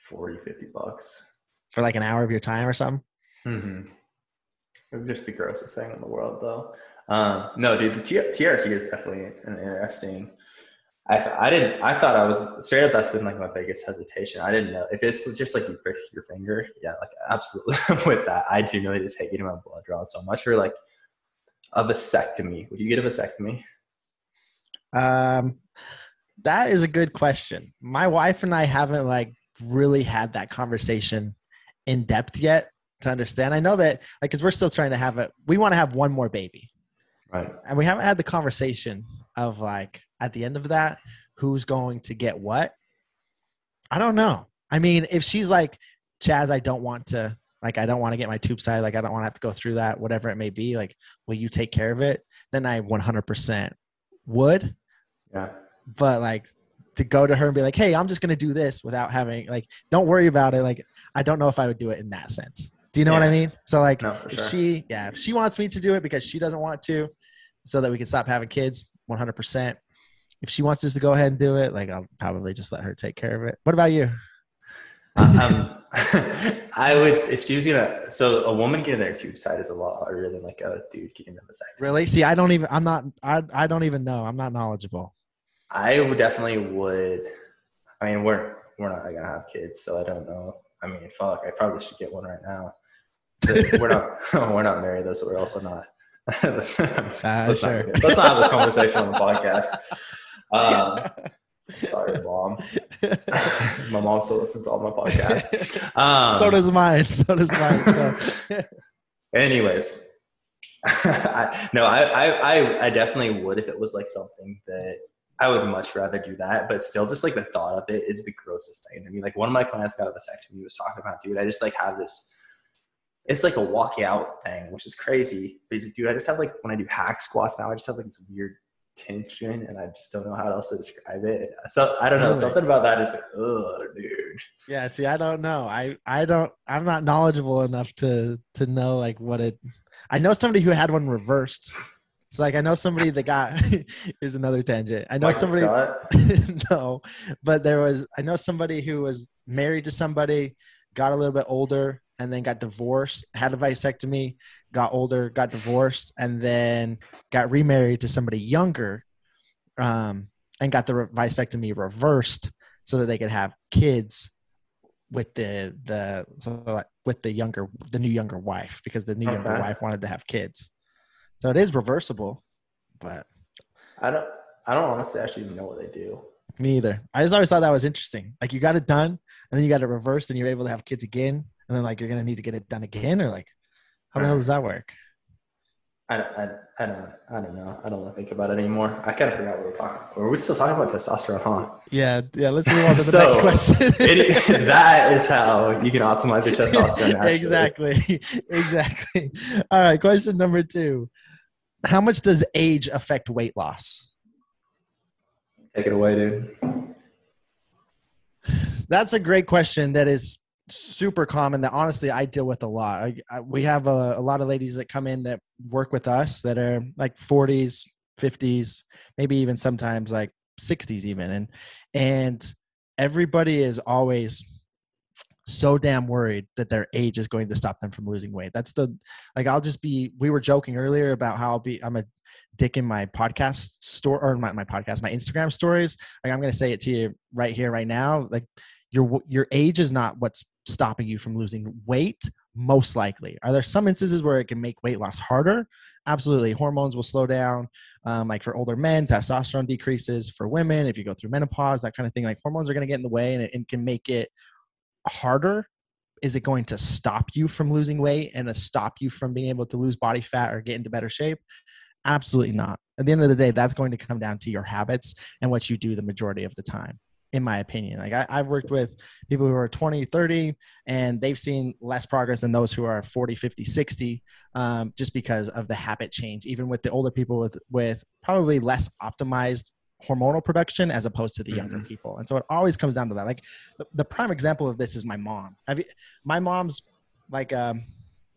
40, 50 bucks. for like an hour of your time or something? Mm-hmm. It was just the grossest thing in the world, though. Um, no, dude, the TRT is definitely an interesting. I, I didn't. I thought I was straight up. That's been like my biggest hesitation. I didn't know if it's just like you prick your finger. Yeah, like absolutely with that. I genuinely just hate getting my blood drawn so much. Or like a vasectomy. Would you get a vasectomy? Um, that is a good question. My wife and I haven't like really had that conversation in depth yet to understand. I know that like because we're still trying to have it. We want to have one more baby, Right. and we haven't had the conversation of like at the end of that who's going to get what. I don't know. I mean, if she's like, Chaz, I don't want to like I don't want to get my tube side, like I don't want to have to go through that, whatever it may be, like, will you take care of it? Then I 100% would Yeah. but like to go to her and be like hey i'm just going to do this without having like don't worry about it like i don't know if i would do it in that sense do you know what i mean so like No, if sure. she yeah if she wants me to do it because she doesn't want to so that we can stop having kids 100% if she wants us to go ahead and do it like i'll probably just let her take care of it what about you um, I would if she was gonna. So a woman getting their tube side is a lot harder than like a dude getting a vasectomy. really see i don't even i'm not i, I don't even know i'm not knowledgeable I would definitely would. I mean, we're we're not gonna have kids, so I don't know. I mean, fuck, I probably should get one right now. But we're not we're not married though, so we're also not. Let's, let's Ah, not let's not have this conversation on the podcast. Um, sorry, mom. my mom still listens to all my podcasts. Um, so does mine so does mine so Anyways, I, no, I, I, I, I definitely would if it was like something that I would much rather do that. But still, just like the thought of it is the grossest thing to me. Like one of my clients got a vasectomy. He was talking about, dude, I just like have this. It's like a walking out thing, which is crazy. But he's like, dude, I just have like when I do hack squats now, I just have like this weird tension, and I just don't know how else to describe it. So I don't know. Really? Something about that is like, oh, dude. Yeah, see, I don't know. I I don't. I'm not knowledgeable enough to to know like what it. I know somebody who had one reversed, It's like I know somebody that got here's another tangent. I know Michael somebody no, but there was I know somebody who was married to somebody, got a little bit older, and then got divorced, had a vasectomy, got older, got divorced, and then got remarried to somebody younger, um, and got the re- vasectomy reversed so that they could have kids with the the so like with the younger the new younger wife because the new younger wife wanted to have kids. So it is reversible, but I don't. I don't honestly actually even know what they do. Me either. I just always thought that was interesting. Like you got it done, and then you got it reversed, and you're able to have kids again, and then like you're gonna need to get it done again, or like how the hell does that work? I don't, I, I don't, I don't know. I don't want to think about it anymore. I kind of forgot what we were talking about. Were we still talking about testosterone, huh? Yeah, yeah. Let's move on to the So, next question. It, that is how you can optimize your testosterone. Naturally. exactly, exactly. All right, question number two: How much does age affect weight loss? Take it away, dude. That's a great question. That is super common. That honestly I deal with a lot. I, I, we have a, a lot of ladies that come in that work with us that are like 40s, 50s, maybe even sometimes like 60s even, and and everybody is always so damn worried that their age is going to stop them from losing weight. That's the like I'll just be we were joking earlier about how I'll be I'm a dick in my podcast store or my, my podcast, my Instagram stories. Like I'm gonna say it to you right here, right now. Like your your age is not what's stopping you from losing weight most likely are there some instances where it can make weight loss harder absolutely hormones will slow down um, like for older men testosterone decreases for women if you go through menopause that kind of thing like hormones are going to get in the way and it, it can make it harder is it going to stop you from losing weight and to stop you from being able to lose body fat or get into better shape absolutely not. At the end of the day that's going to come down to your habits and what you do the majority of the time in my opinion. Like I, i've worked with people who are 20 30 and they've seen less progress than those who are 40 50 60 um, just because of the habit change even with the older people with with probably less optimized hormonal production as opposed to the younger Mhm. people. And so it always comes down to that. Like the, the prime example of this is my mom. Have my mom's like um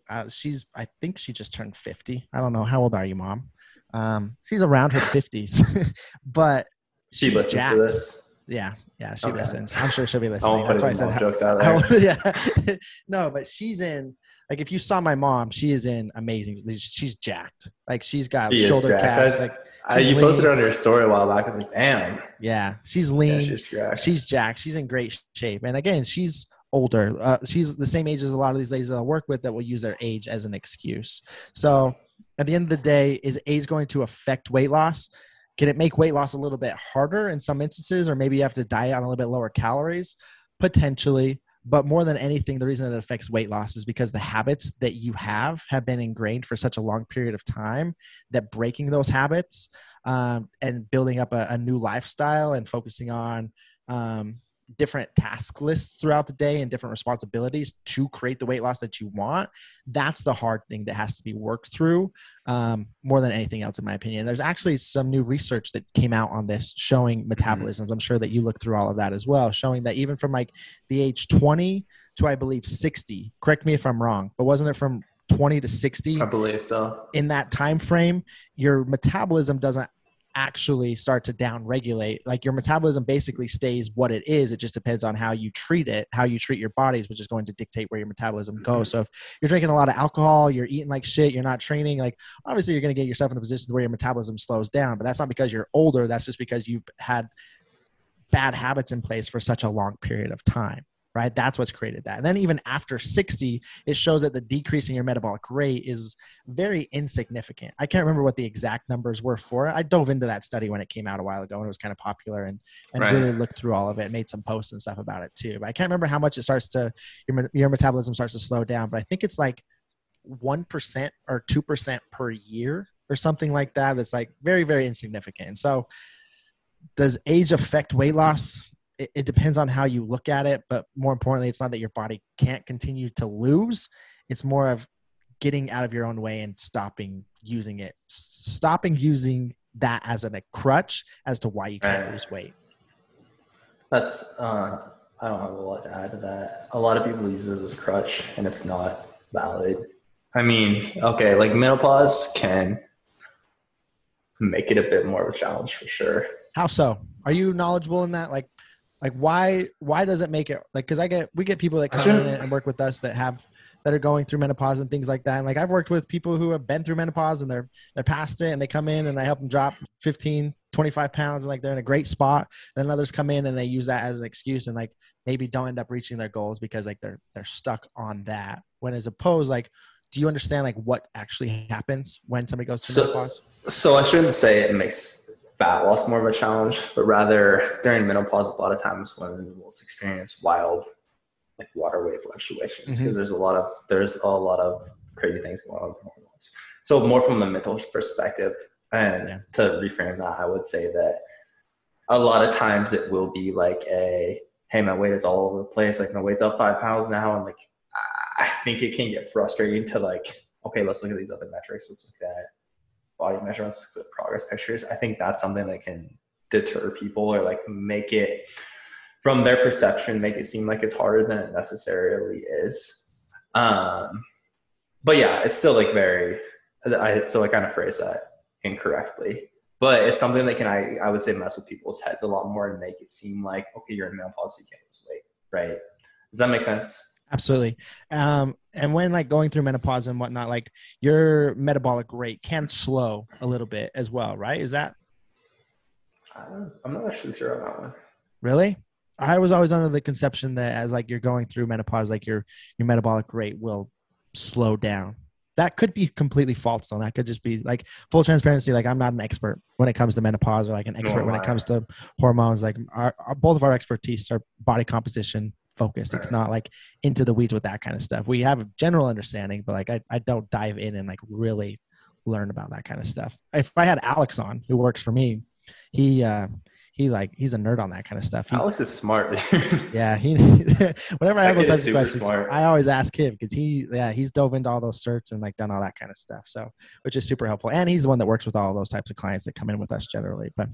uh, she's i think she just turned 50 i don't know. How old are you mom um she's around her 50s but She she's listens jacked. to this. yeah yeah she Okay. listens i'm sure she'll be listening that's why i said jokes out there. yeah. no, but she's in like if you saw my mom, she is in amazing. She's jacked. Like she's got She shoulder. I- Like I, you posted lean. it on your story a while back. I was like, damn. yeah, she's Yeah, lean. she's jacked. she's jacked. She's in great shape. And again, she's older. Uh, she's the same age as a lot of these ladies that I work with that will use their age as an excuse. So at the end of the day, is age going to affect weight loss? Can it make weight loss a little bit harder in some instances, or maybe you have to diet on a little bit lower calories? Potentially. But more than anything, the reason that it affects weight loss is because the habits that you have have been ingrained for such a long period of time that breaking those habits um, and building up a, a new lifestyle and focusing on um, different task lists throughout the day and different responsibilities to create the weight loss that you want that's the hard thing that has to be worked through um, more than anything else in my opinion. There's actually some new research that came out on this showing metabolisms. I'm sure that you looked through all of that as well showing that even from like the age 20 to i believe 60 correct me if i'm wrong but wasn't it from 20 to 60 I believe so. in that time frame your metabolism doesn't actually start to down regulate like your metabolism basically stays what it is. It just depends on how you treat it how you treat your bodies which is going to dictate where your metabolism goes. Mm-hmm. So if you're drinking a lot of alcohol you're eating like shit you're not training like obviously you're going to get yourself in a position where your metabolism slows down but that's not because you're older that's just because you've had bad habits in place for such a long period of time right? That's what's created that. And then even after 60 it shows that the decrease in your metabolic rate is very insignificant. I can't remember what the exact numbers were for it. I dove into that study when it came out a while ago and it was kind of popular and and Right. really looked through all of it made some posts and stuff about it too. But i can't remember how much it starts to your, your metabolism starts to slow down but i think it's like 1% or 2% per year or something like that that's like very very insignificant. And so does age affect weight loss it, it depends on how you look at it but more importantly it's not that your body can't continue to lose it's more of getting out of your own way and stopping using it stopping using that as a crutch as to why you can't Right. lose weight That's, uh, I don't have a lot to add to that. A lot of people use it as a crutch and it's not valid. I mean, okay, like menopause can make it a bit more of a challenge for sure. How so? Are you knowledgeable in that? Like, like why why does it make it like? Because I get we get people that come in and work with us that have that are going through menopause and things like that. And like I've worked with people who have been through menopause and they're they're past it and they come in and I help them drop 15, 25 pounds and like they're in a great spot. And then others come in and they use that as an excuse and like maybe don't end up reaching their goals because like they're they're stuck on that. When as opposed, like, do you understand like what actually happens when somebody goes through so, menopause? So I shouldn't say it makes fat loss more of a challenge, but rather during menopause, a lot of times women will experience wild like water weight fluctuations because mm-hmm. there's a lot of there's a lot of crazy things going on hormones. So more from a mental perspective, and yeah. to reframe that, I would say that a lot of times it will be like a hey, my weight is all over the place. Like my weight's up five pounds now, and like I think it can get frustrating to like okay, let's look at these other metrics. Let's look at body measurements, progress pictures. I think that's something that can deter people or like make it from their perception make it seem like it's harder than it necessarily is. Um, but yeah, it's still like very. I so I kind of phrase that incorrectly, but it's something that can I I would say mess with people's heads a lot more and make it seem like okay, you're in menopause, you can't lose weight, right? Does that make sense? Absolutely. Um, and when like going through menopause and whatnot, like your metabolic rate can slow a little bit as well, right? Is that? I'm not actually sure on that one. Really? I was always under the conception that as like you're going through menopause, like your your metabolic rate will slow down. That could be completely false. On that could just be like full transparency. Like I'm not an expert when it comes to menopause, or like an expert when it comes to hormones. Like our, our, both of our expertise are body composition focused. Right. It's not like into the weeds with that kind of stuff. We have a general understanding, but like I, I don't dive in and like really learn about that kind of stuff. If I had Alex on, who works for me, he uh he like he's a nerd on that kind of stuff. He, Alex is smart. yeah, he whenever I have those types of questions, smart. I always ask him because he yeah he's dove into all those certs and like done all that kind of stuff. So which is super helpful, and he's the one that works with all those types of clients that come in with us generally. But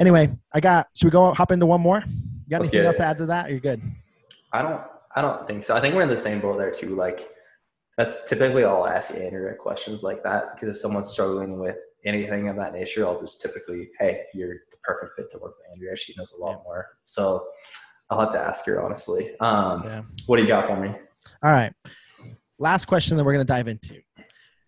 anyway, I got. Should we go hop into one more? You got Let's anything else to add to that? you're good. I don't. I don't think so. I think we're in the same boat there too. Like that's typically I'll ask Andrea questions like that because if someone's struggling with anything of that nature, I'll just typically, hey, you're the perfect fit to work with Andrea. She knows a lot yeah. more. So I'll have to ask her honestly. Um, yeah. What do you got for me? All right. Last question that we're going to dive into.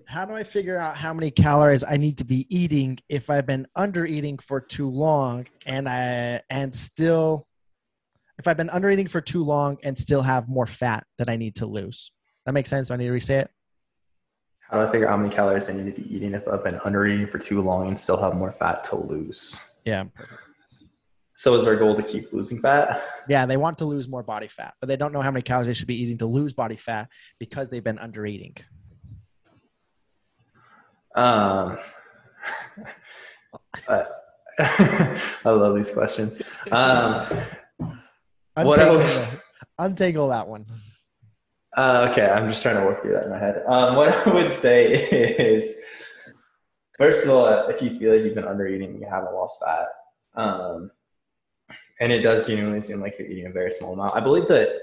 How do I figure out how many calories I need to be eating if I've been under eating for too long and I and still if I've been under eating for too long and still have more fat that I need to lose? That makes sense. Do I need to re-say it? How do I figure out how many calories I need to be eating if I've been under eating for too long and still have more fat to lose? Yeah. So is our goal to keep losing fat? Yeah, they want to lose more body fat, but they don't know how many calories they should be eating to lose body fat because they've been under eating. Um, I love these questions. Um, what else? Untangle that one. Uh, okay, I'm just trying to work through that in my head. Um, what I would say is, first of all, if you feel like you've been under eating, you haven't lost fat, um, and it does genuinely seem like you're eating a very small amount. I believe that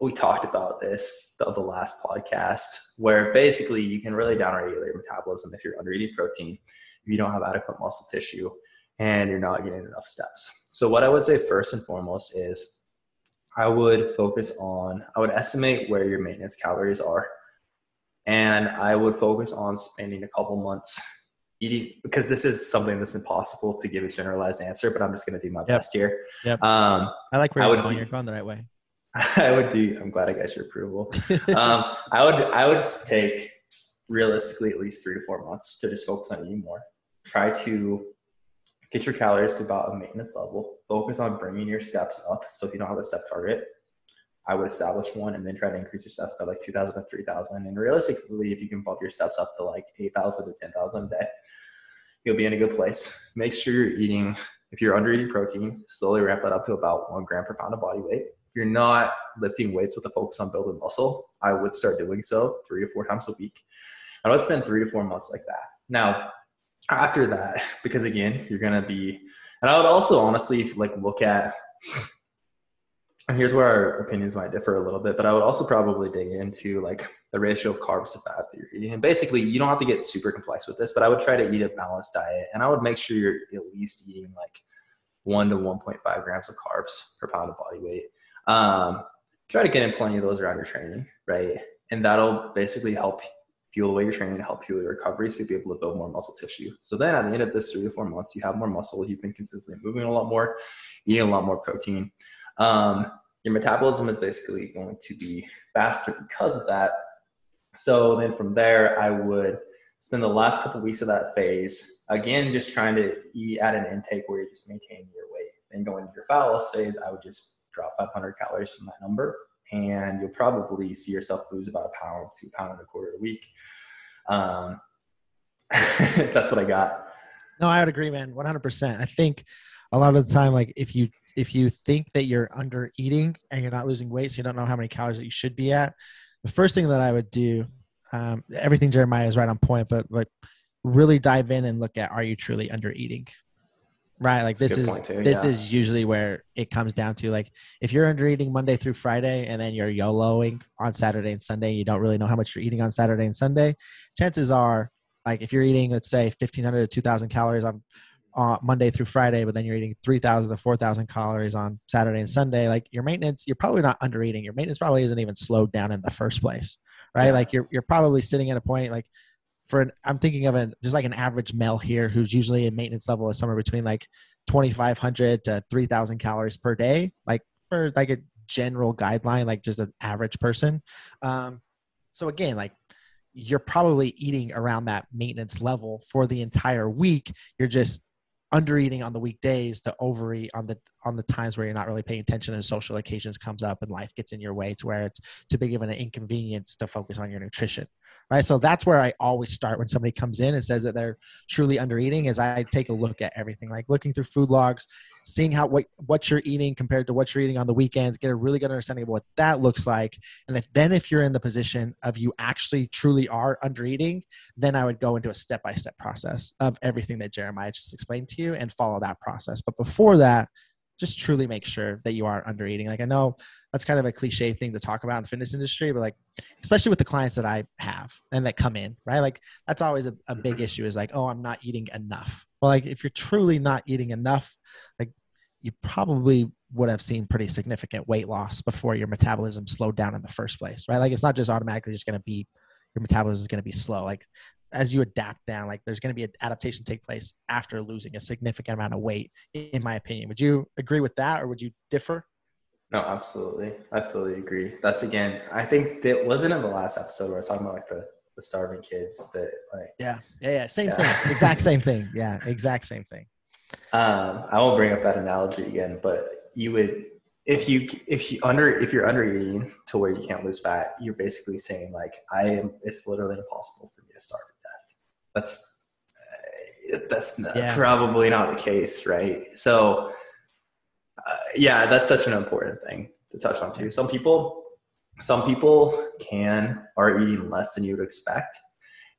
we talked about this the, the last podcast, where basically you can really downregulate your metabolism if you're under eating protein, if you don't have adequate muscle tissue, and you're not getting enough steps. So, what I would say first and foremost is I would focus on, I would estimate where your maintenance calories are. And I would focus on spending a couple months eating because this is something that's impossible to give a generalized answer, but I'm just going to do my yep. best here. Yep. Um, I like where you're going. Do, you're going the right way. I would do, I'm glad I got your approval. um, I would, I would take realistically at least three to four months to just focus on eating more. Try to get your calories to about a maintenance level. Focus on bringing your steps up. So if you don't have a step target, I would establish one and then try to increase your steps by like 2,000 to 3,000. And realistically, if you can bump your steps up to like 8,000 to 10,000 a day, you'll be in a good place. Make sure you're eating, if you're under eating protein, slowly ramp that up to about one gram per pound of body weight. If you're not lifting weights with a focus on building muscle, I would start doing so three to four times a week. I would spend three to four months like that. Now, after that, because again, you're gonna be, and I would also honestly like look at and here's where our opinions might differ a little bit, but I would also probably dig into like the ratio of carbs to fat that you're eating. And basically, you don't have to get super complex with this, but I would try to eat a balanced diet and I would make sure you're at least eating like one to 1.5 grams of carbs per pound of body weight. Um, try to get in plenty of those around your training, right? And that'll basically help fuel the way you're training, help fuel your recovery, so you'll be able to build more muscle tissue. So then at the end of this three to four months, you have more muscle, you've been consistently moving a lot more, eating a lot more protein. Um, your metabolism is basically going to be faster because of that. So then from there, I would spend the last couple of weeks of that phase again, just trying to eat at an intake where you're just maintaining your weight. Then going into your fat loss phase, I would just drop 500 calories from that number, and you'll probably see yourself lose about a pound a pound and a quarter a week. Um, that's what I got. No, I would agree, man. 100%. I think a lot of the time, like if you if you think that you're under eating and you're not losing weight, so you don't know how many calories that you should be at, the first thing that I would do, um, everything Jeremiah is right on point, but but really dive in and look at are you truly under eating? Right, like That's this is too, this yeah. is usually where it comes down to like if you're under eating Monday through Friday and then you're YOLOing on Saturday and Sunday, you don't really know how much you're eating on Saturday and Sunday. Chances are, like if you're eating, let's say 1,500 to 2,000 calories on uh, Monday through Friday, but then you're eating 3,000 to 4,000 calories on Saturday and Sunday, like your maintenance, you're probably not under eating. Your maintenance probably isn't even slowed down in the first place, right? Yeah. Like you're, you're probably sitting at a point like for an, I'm thinking of an, there's like an average male here who's usually in maintenance level is somewhere between like 2,500 to 3,000 calories per day, like for like a general guideline, like just an average person. Um, so again, like you're probably eating around that maintenance level for the entire week. You're just under eating on the weekdays to overeat on the on the times where you're not really paying attention and social occasions comes up and life gets in your way to where it's too big of an inconvenience to focus on your nutrition right? So that's where i always start when somebody comes in and says that they're truly under eating is i take a look at everything like looking through food logs seeing how what, what you're eating compared to what you're eating on the weekends get a really good understanding of what that looks like. And if then if you're in the position of you actually truly are under eating then i would go into a step-by-step process of everything that jeremiah just explained to you and follow that process. But before that just truly make sure that you are under eating. Like I know that's kind of a cliche thing to talk about in the fitness industry, but like especially with the clients that I have and that come in, right? Like that's always a, a big issue is like, oh, I'm not eating enough. Well, like if you're truly not eating enough, like you probably would have seen pretty significant weight loss before your metabolism slowed down in the first place, right? Like it's not just automatically just going to be your metabolism is going to be slow. Like as you adapt down, like there's going to be an adaptation take place after losing a significant amount of weight, in my opinion. Would you agree with that or would you differ? No, absolutely. I fully agree. That's again, I think that wasn't in the last episode where I was talking about like the, the starving kids that like Yeah, yeah, yeah. Same yeah. thing. Exact same thing. Yeah, exact same thing. Um, I won't bring up that analogy again, but you would if you if you under if you're under eating to where you can't lose fat, you're basically saying like I am it's literally impossible for me to starve that's uh, that's not, yeah. probably not the case, right? So, uh, yeah, that's such an important thing to touch on too. Some people, some people can are eating less than you would expect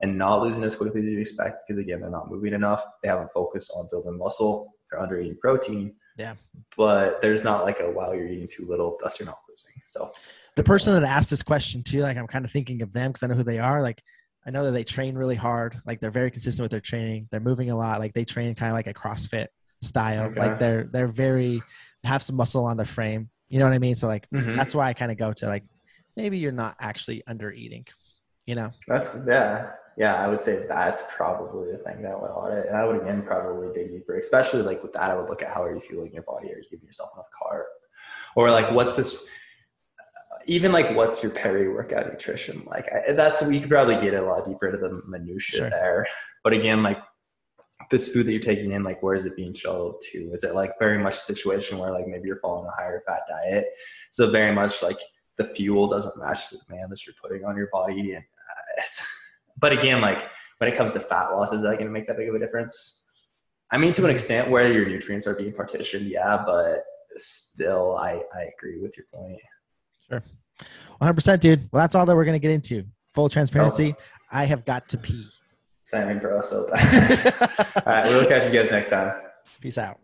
and not losing as quickly as you expect because again, they're not moving enough. They haven't focused on building muscle. They're under eating protein. Yeah, but there's not like a wow, you're eating too little, thus you're not losing. So the person that asked this question too, like I'm kind of thinking of them because I know who they are. Like I know that they train really hard. Like they're very consistent with their training. They're moving a lot. Like they train kind of like a CrossFit style. Okay. Like they're they're very have some muscle on the frame. You know what I mean? So like mm-hmm. that's why I kind of go to like maybe you're not actually under eating. You know? That's yeah. Yeah, I would say that's probably the thing that would audit. And I would again probably dig deeper, especially like with that, I would look at how are you fueling your body? Are you giving yourself enough carb? Or like what's this even like what's your peri workout nutrition like? I, that's we could probably get a lot deeper into the minutia sure. there. But again like this food that you're taking in like where is it being shuttled to? Is it like very much a situation where like maybe you're following a higher fat diet? So very much like the fuel doesn't match the demand that you're putting on your body and uh, but again like when it comes to fat loss is that going to make that big of a difference? I mean to an extent where your nutrients are being partitioned yeah but still i i agree with your point Sure. 100%, dude. Well, that's all that we're going to get into. Full transparency. Oh. I have got to pee. Same, bro. So bad. all right. We'll catch you guys next time. Peace out.